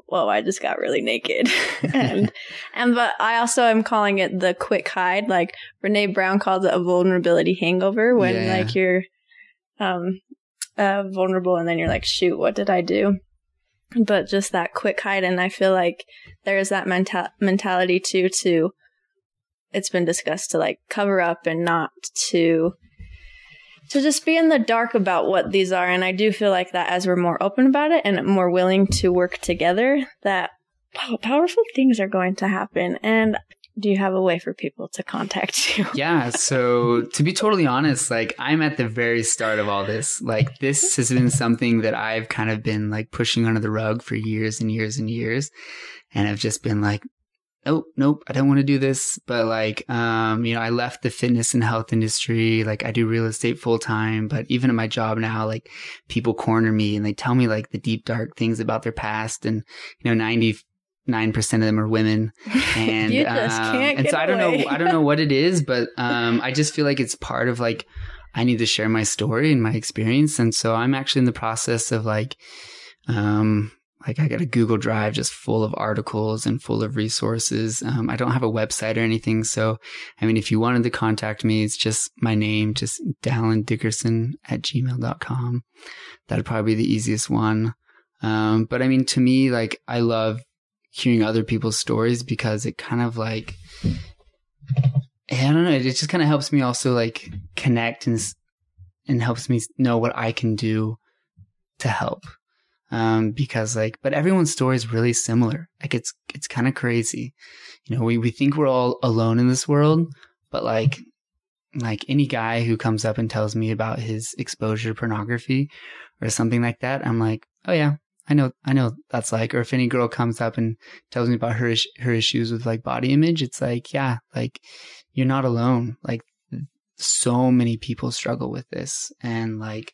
"Whoa, I just got really naked," and and but I also am calling it the quick hide. Like Brené Brown calls it a vulnerability hangover when Yeah. like you're um uh, vulnerable and then you're like, shoot, what did I do? But just that quick hide. And I feel like there's that mental mentality too, to, it's been discussed to like cover up and not to, to just be in the dark about what these are. And I do feel like that as we're more open about it and more willing to work together, that pow- powerful things are going to happen. And do you have a way for people to contact you? yeah so to be totally honest like i'm at the very start of all this like this has been something that i've kind of been like pushing under the rug for years and years and years and i've just been like nope, nope, I don't want to do this. But like, um, you know, I left the fitness and health industry. Like I do real estate full time, but even in my job now, like people corner me and they tell me like the deep dark things about their past and, you know, 90, nine percent of them are women, and You just um, can't and so I don't away. know, I don't know what it is, but um, I just feel like it's part of like I need to share my story and my experience, and so I'm actually in the process of like, um, like I got a Google Drive just full of articles and full of resources. Um, I don't have a website or anything, so I mean, if you wanted to contact me, it's just my name, just Dallin Dickerson at gmail.com. That'd probably be the easiest one. Um, but I mean, to me, like, I love hearing other people's stories because it kind of like, I don't know, it just kind of helps me also like connect and, and helps me know what I can do to help. Um, because like, but everyone's story is really similar. Like it's, it's kind of crazy. You know, we, we think we're all alone in this world, but like, like any guy who comes up and tells me about his exposure to pornography or something like that, I'm like, oh yeah, I know, I know that's like. Or if any girl comes up and tells me about her is- her issues with like body image, it's like, yeah, like you're not alone. Like so many people struggle with this, and like,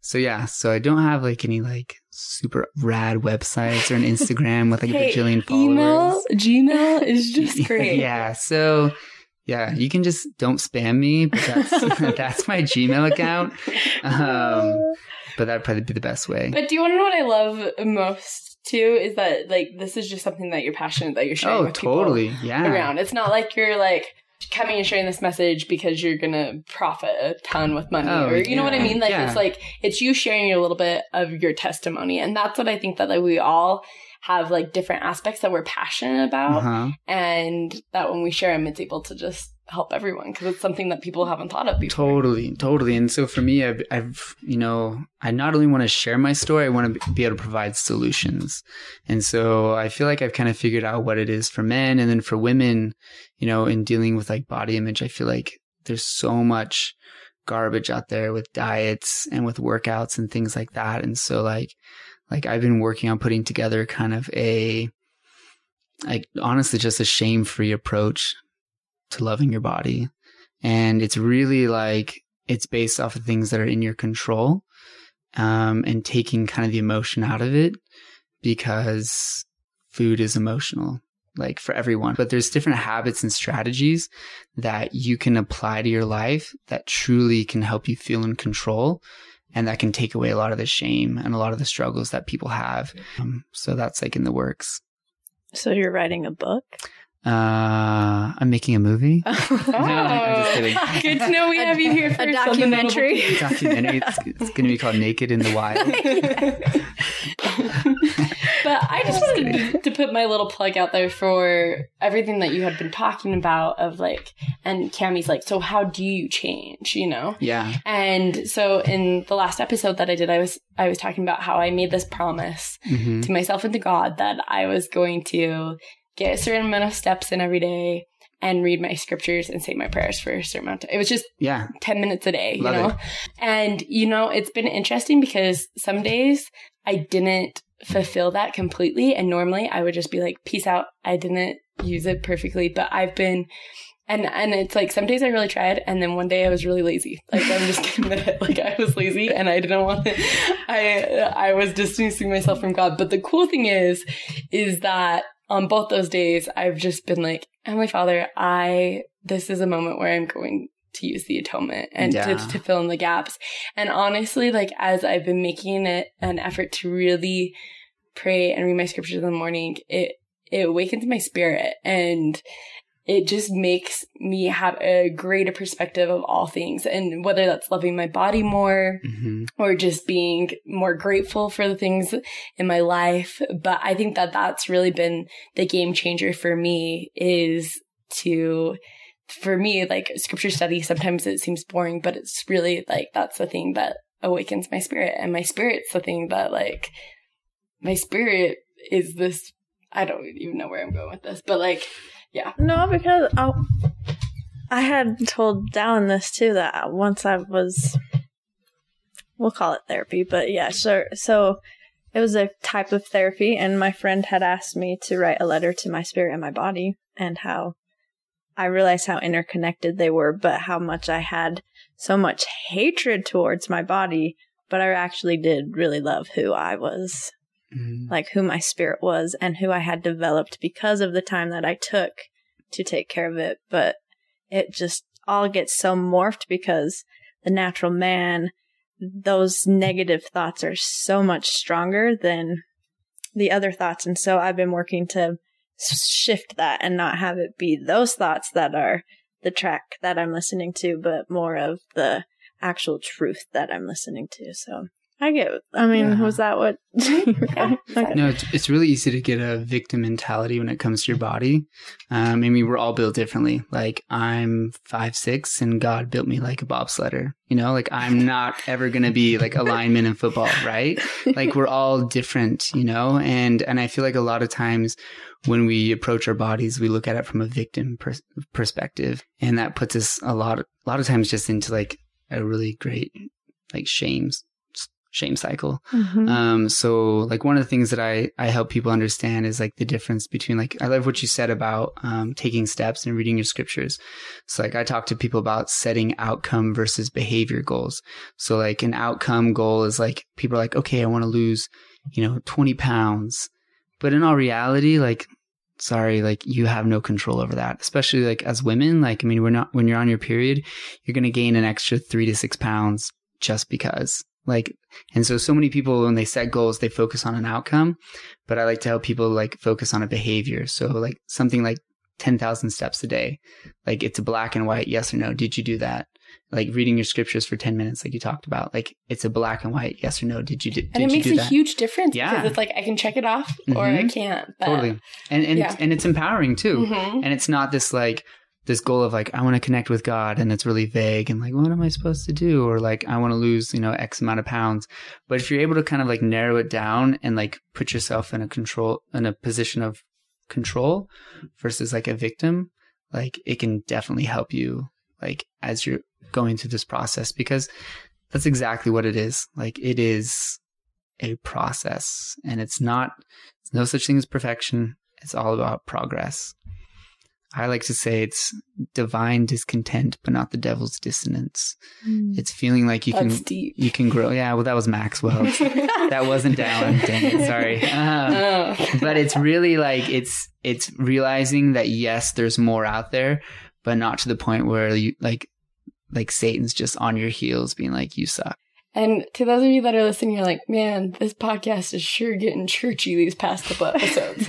so yeah, so I don't have like any like super rad websites or an Instagram with like a Hey, bajillion followers. Email, Gmail is just great. yeah, so. Yeah, you can just don't spam me, but that's that's my Gmail account. Um, but that'd probably be the best way. But do you want to know what I love most too? Is that like this is just something that you're passionate that you're sharing Oh, with totally. Yeah. around. It's not like you're like coming and sharing this message because you're gonna profit a ton with money Oh, or you know what I mean? Like Yeah. it's like it's you sharing a little bit of your testimony, and that's what I think that like we all have like different aspects that we're passionate about, Uh-huh. and that when we share them, it's able to just help everyone because it's something that people haven't thought of before. Totally, totally. And so for me, I've, I've, you know, I not only want to share my story, I want to be able to provide solutions. And so I feel like I've kind of figured out what it is for men. And then for women, you know, in dealing with like body image, I feel like there's so much garbage out there with diets and with workouts and things like that. And so like, like I've been working on putting together kind of a, like honestly, just a shame free approach to loving your body. And it's really like, it's based off of things that are in your control, um, and taking kind of the emotion out of it because food is emotional, like for everyone. But there's different habits and strategies that you can apply to your life that truly can help you feel in control and that can take away a lot of the shame and a lot of the struggles that people have. Um, so that's like in the works. So you're writing a book? Uh, I'm making a movie. Oh, I'm just kidding. good to know we have you here for A something notable. documentary. documentary. It's, it's going to be called Naked in the Wild. but I just wanted to put my little plug out there for everything that you had been talking about of like, and Cammy's like, so how do you change, you know? Yeah. And so in the last episode that I did, I was, I was talking about how I made this promise hmm to myself and to God that I was going to get a certain amount of steps in every day and read my scriptures and say my prayers for a certain amount of time. It was just Yeah. 10 minutes a day, you know? it. And, you know, it's been interesting because some days I didn't fulfill that completely. And normally I would just be like, peace out. I didn't use it perfectly, but I've been, and, and it's like some days I really tried. And then one day I was really lazy. Like I'm just gonna admit it. Like I was lazy and I didn't want to, I, I was distancing myself from God. But the cool thing is, is that on both those days, I've just been like, oh, Heavenly Father, I, this is a moment where I'm going to use the atonement and Yeah. to, to fill in the gaps. And honestly, like as I've been making it an effort to really pray and read my scriptures in the morning, it, it awakens my spirit and it just makes me have a greater perspective of all things. And whether that's loving my body more, hmm or just being more grateful for the things in my life. But I think that that's really been the game changer for me is to, for me, like scripture study, sometimes it seems boring, but it's really like, that's the thing that awakens my spirit. And my spirit's the thing that like, my spirit is this, I don't even know where I'm going with this, but like, No, because i I had told Dallin this too that once I was, we'll call it therapy, but yeah, sure. So it was a type of therapy, and my friend had asked me to write a letter to my spirit and my body, and how I realized how interconnected they were, but how much I had so much hatred towards my body, but I actually did really love who I was, Mhm. like who my spirit was, and who I had developed because of the time that I took to take care of it. But it just all gets so morphed because the natural man, those negative thoughts are so much stronger than the other thoughts. And so I've been working to shift that and not have it be those thoughts that are the track that I'm listening to, but more of the actual truth that I'm listening to. So I get, I mean, Yeah. was that what? Yeah. Okay. No, it's, it's really easy to get a victim mentality when it comes to your body. Um, I mean, we're all built differently. Like I'm five six, and God built me like a bobsledder. You know, like I'm not ever gonna be like a lineman in football, right? Like we're all different, you know. And and I feel like a lot of times when we approach our bodies, we look at it from a victim pers- perspective, and that puts us a lot a lot of times just into like a really great like shames shame cycle. Mhm. Um, so like one of the things that I, I help people understand is like the difference between like, I love what you said about, um, taking steps and reading your scriptures. So like I talk to people about setting outcome versus behavior goals. So like an outcome goal is like people are like, okay, I want to lose, you know, 20 pounds. But in all reality, like, sorry, like you have no control over that, especially like as women. Like, I mean, we're not, when you're on your period, you're going to gain an extra three to six pounds just because like and so, so many people, when they set goals, they focus on an outcome, but I like to help people like focus on a behavior. So like something like 10,000 steps a day, like it's a black and white, yes or no. Did you do that? Like reading your scriptures for 10 minutes, like you talked about, like it's a black and white, yes or no. Did you, did, And it makes a that? huge difference Yeah. because it's like I can check it off or I Mhm. can't. But, totally. And, and, Yeah. and it's empowering too. Mhm. And it's not this like, this goal of like, I want to connect with God and it's really vague and like, what am I supposed to do? Or like, I want to lose, you know, X amount of pounds. But if you're able to kind of like narrow it down and like put yourself in a control, in a position of control versus like a victim, like it can definitely help you like as you're going through this process because that's exactly what it is. Like it is a process and it's not, there's no such thing as perfection. It's all about progress. I like to say it's divine discontent, but not the devil's dissonance. It's feeling like you That's can deep. you can grow. Yeah, well, that was Maxwell. that wasn't down. Dang it, sorry. Um, Oh. but it's really like it's it's realizing that yes, there's more out there, but not to the point where you like like Satan's just on your heels, being like, "You suck." And to those of you that are listening, you're like, man, this podcast is sure getting churchy these past couple episodes.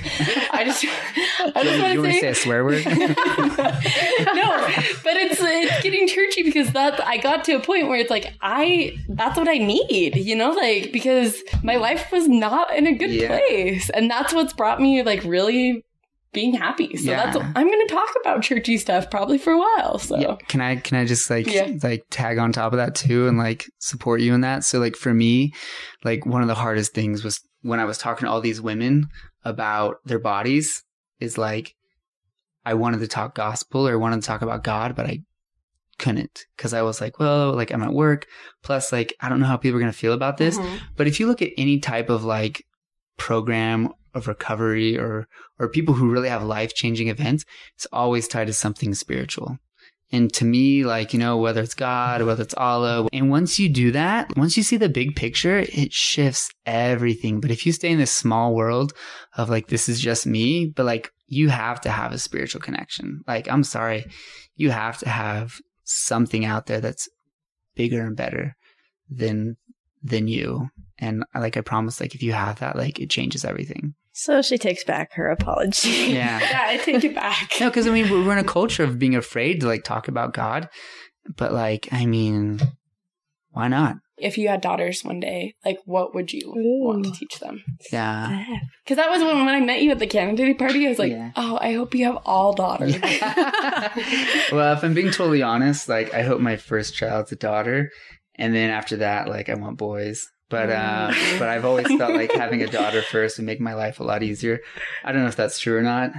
I just, I just want to say say, a swear word? no, but it's it's getting churchy because that I got to a point where it's like I that's what I need, you know, like because my life was not in a good Yeah. place, and that's what's brought me like really being happy. So Yeah. that's I'm going to talk about churchy stuff probably for a while. So Yeah. Can I can I just like Yeah. like tag on top of that too and like support you in that? So like for me, like one of the hardest things was when I was talking to all these women about their bodies is like I wanted to talk gospel or wanted to talk about God, but I couldn't because I was like, well, like I'm at work. Plus, like I don't know how people are gonna feel about this. Mhm. But if you look at any type of like program of recovery or or people who really have life changing events, it's always tied to something spiritual. And to me, like, you know, whether it's God, whether it's Allah, and once you do that, once you see the big picture, it shifts everything. But if you stay in this small world of like, this is just me, but like, you have to have a spiritual connection. Like, I'm sorry, you have to have something out there that's bigger and better than, than you. And like, I promise, like, if you have that, like, it changes everything. So she takes back her apology. Yeah. yeah, I take it back. No, because I mean, we're we're in a culture of being afraid to like talk about God, but like, I mean, why not? If you had daughters one day, like what would you Ooh. want to teach them? Yeah. Because that was when, when I met you at the Canada party. I was like, Yeah. oh, I hope you have all daughters. well, if I'm being totally honest, like, I hope my first child's a daughter, and then after that, like, I want boys. But uh, Mm. but I've always felt like having a daughter first would make my life a lot easier. I don't know if that's true or not.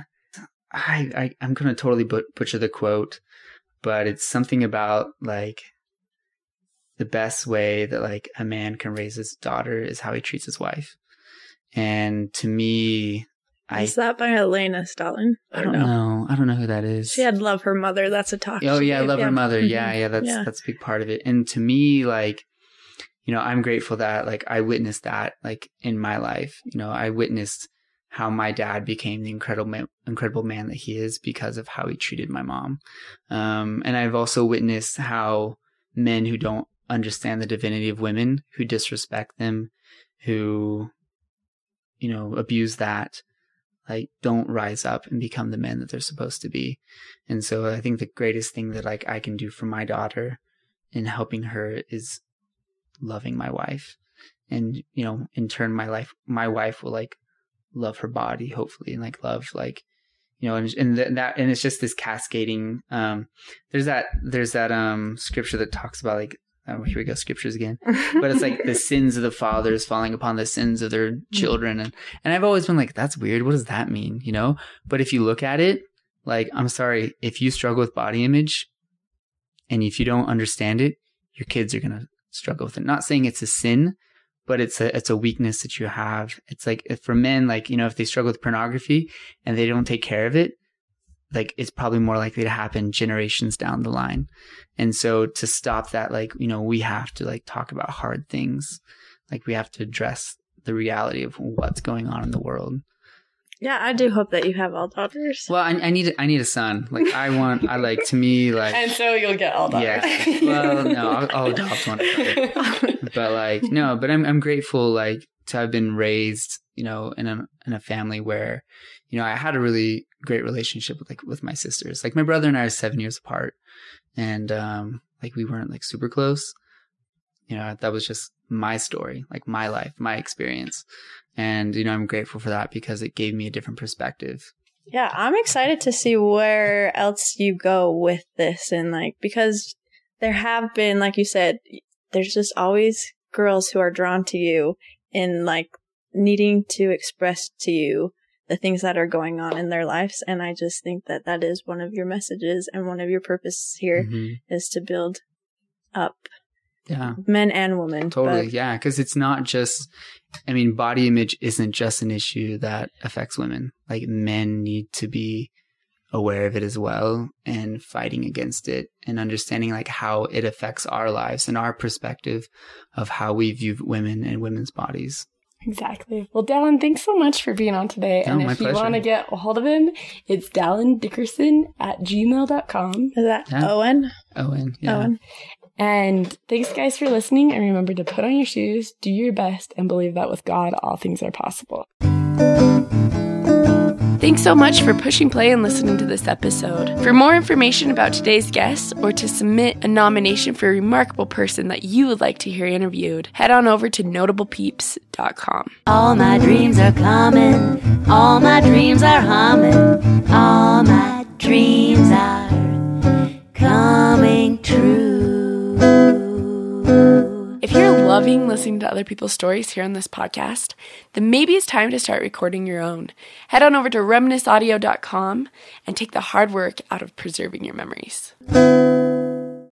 I, I I'm gonna totally but- butcher the quote, but it's something about like the best way that like a man can raise his daughter is how he treats his wife. And to me, I, Is that by Elaine S. Dalton? I don't know. I don't know who that is. She had Love Her Mother. That's a talk. Oh yeah, gave, love her mother. Yeah, yeah, that's Yeah. that's a big part of it. And to me, like, you know, I'm grateful that like I witnessed that like in my life. You know, I witnessed how my dad became the incredible man, incredible man that he is because of how he treated my mom. Um, and I've also witnessed how men who don't understand the divinity of women, who disrespect them, who you know abuse that, like don't rise up and become the men that they're supposed to be. And so I think the greatest thing that like I can do for my daughter in helping her is loving my wife. And, you know, in turn my life my wife will like love her body, hopefully, and like love like you know, and and th- that and it's just this cascading um there's that there's that um scripture that talks about like oh, here we go, scriptures again. But it's like the sins of the fathers falling upon the sins of their children. And, and I've always been like, that's weird. What does that mean? You know? But if you look at it, like, I'm sorry, if you struggle with body image and if you don't understand it, your kids are going to struggle with it. Not saying it's a sin, but it's a, it's a weakness that you have. It's like for men, like, you know, if they struggle with pornography and they don't take care of it, like it's probably more likely to happen generations down the line. And so to stop that, like, you know, we have to like talk about hard things. Like we have to address the reality of what's going on in the world. Yeah, I do hope that you have all daughters. Well, I, I need, I need a son. Like I want, I like to me, like, And so you'll get all daughters. yeah. Well, no, I'll, I'll adopt one. but like no but i'm i'm grateful like to have been raised you know in a in a family where you know i had a really great relationship with like with my sisters like my brother and i are seven years apart and um like we weren't like super close you know that was just my story like my life my experience. And you know i'm grateful for that because it gave me a different perspective. Yeah, I'm excited to see where else you go with this and like because there have been like you said there's just always girls who are drawn to you in like needing to express to you the things that are going on in their lives. And I just think that that is one of your messages and one of your purposes here is Mhm. to build up yeah men and women. Totally, but- yeah, because it's not just. I mean, body image isn't just an issue that affects women. Like men need to be aware of it as well and fighting against it and understanding like how it affects our lives and our perspective of how we view women and women's bodies. Exactly. Well, Dallin, thanks so much for being on today. Oh, and my if you want to get a hold of him, it's Dallin Dickerson at gmail.com. Is that Yeah. Owen? Owen, yeah. Owen. And thanks, guys, for listening. And remember to put on your shoes, do your best, and believe that with God, all things are possible. Thanks so much for pushing play and listening to this episode. For more information about today's guests or to submit a nomination for a remarkable person that you would like to hear interviewed, head on over to notablepeeps.com. All my dreams are coming. All my dreams are humming. All my dreams are coming true. If you're loving listening to other people's stories here on this podcast, then maybe it's time to start recording your own. Head on over to reminisceaudio.com and take the hard work out of preserving your memories.